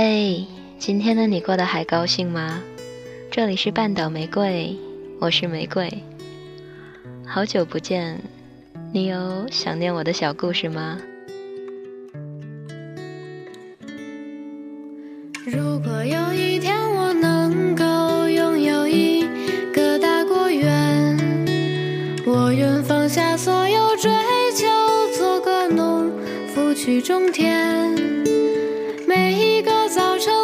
嘿，今天的你过得还高兴吗？这里是半岛玫瑰，我是玫瑰。好久不见，你有想念我的小故事吗？如果有一天我能够拥有一个大果园，我愿放下所有追求，做个农夫去种田。每一个早晨。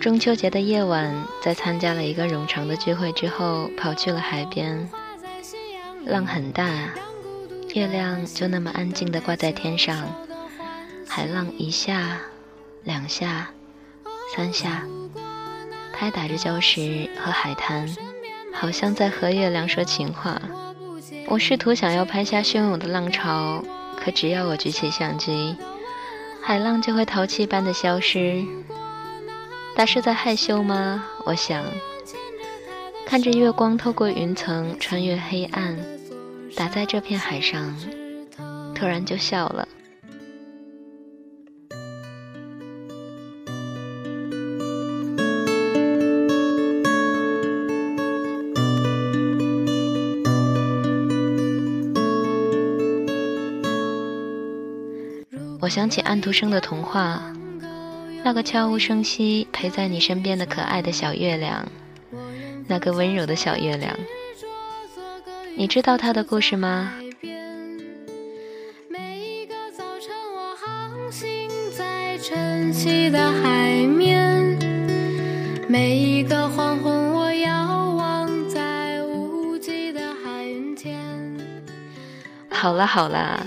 中秋节的夜晚，在参加了一个冗长的聚会之后，跑去了海边。浪很大，月亮就那么安静地挂在天上。海浪一下、两下、三下，拍打着礁石和海滩，好像在和月亮说情话。我试图想要拍下汹涌的浪潮，可只要我举起相机，海浪就会淘气般的消失。他是在害羞吗？我想，看着月光透过云层穿越黑暗，打在这片海上，突然就笑了。我想起安徒生的童话。那个悄无声息陪在你身边的可爱的小月亮，那个温柔的小月亮，你知道他的故事吗？好了好了，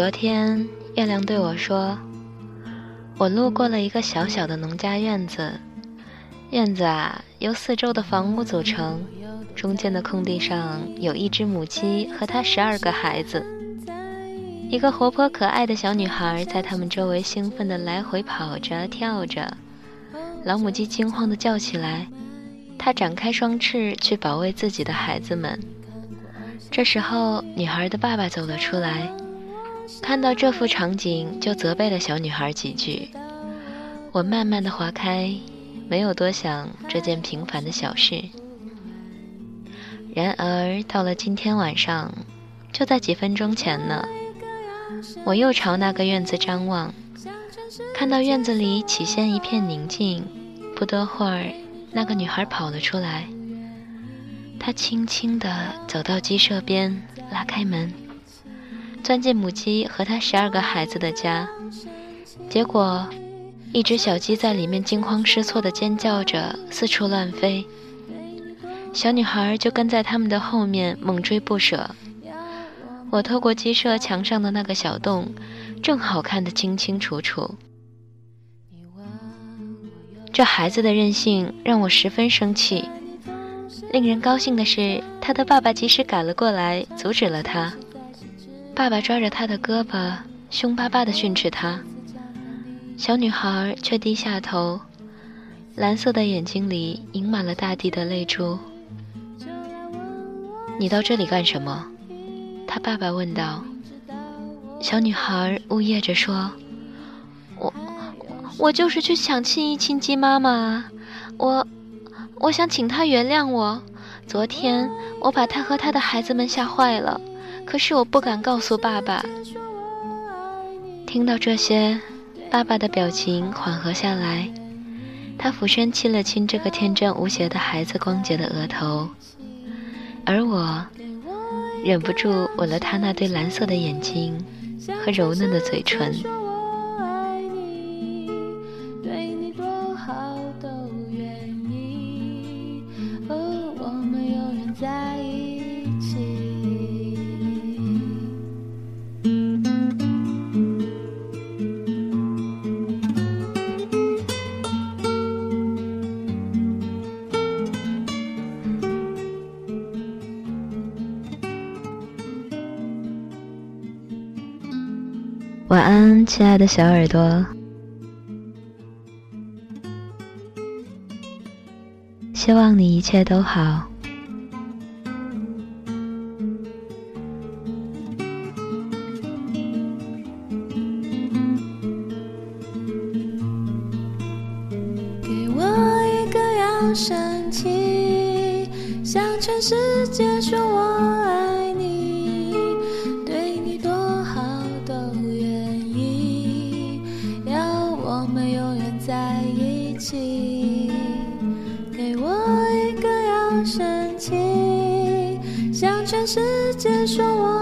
昨天，月亮对我说：“我路过了一个小小的农家院子，院子啊由四周的房屋组成，中间的空地上有一只母鸡和它十二个孩子。一个活泼可爱的小女孩在他们周围兴奋地来回跑着跳着。老母鸡惊慌地叫起来，它展开双翅去保卫自己的孩子们。这时候，女孩的爸爸走了出来。”看到这幅场景，就责备了小女孩几句。我慢慢的划开，没有多想这件平凡的小事。然而到了今天晚上，就在几分钟前呢，我又朝那个院子张望，看到院子里起先一片宁静。不多会儿，那个女孩跑了出来，她轻轻地走到鸡舍边，拉开门。钻进母鸡和它十二个孩子的家，结果，一只小鸡在里面惊慌失措地尖叫着，四处乱飞。小女孩就跟在他们的后面猛追不舍。我透过鸡舍墙上的那个小洞，正好看得清清楚楚。这孩子的任性让我十分生气。令人高兴的是，他的爸爸及时赶了过来，阻止了他。爸爸抓着他的胳膊，凶巴巴地训斥他。小女孩却低下头，蓝色的眼睛里盈满了大地的泪珠。你到这里干什么？他爸爸问道。小女孩呜咽着说：“我，我就是去想亲一亲鸡妈妈。我，我想请她原谅我。昨天我把她和她的孩子们吓坏了。”可是我不敢告诉爸爸。听到这些，爸爸的表情缓和下来，他俯身亲了亲这个天真无邪的孩子光洁的额头，而我忍不住吻了他那对蓝色的眼睛和柔嫩的嘴唇。晚安，亲爱的小耳朵。希望你一切都好。给我一个扬声器，向全世界说我爱起。给我一个扬声器，向全世界说我。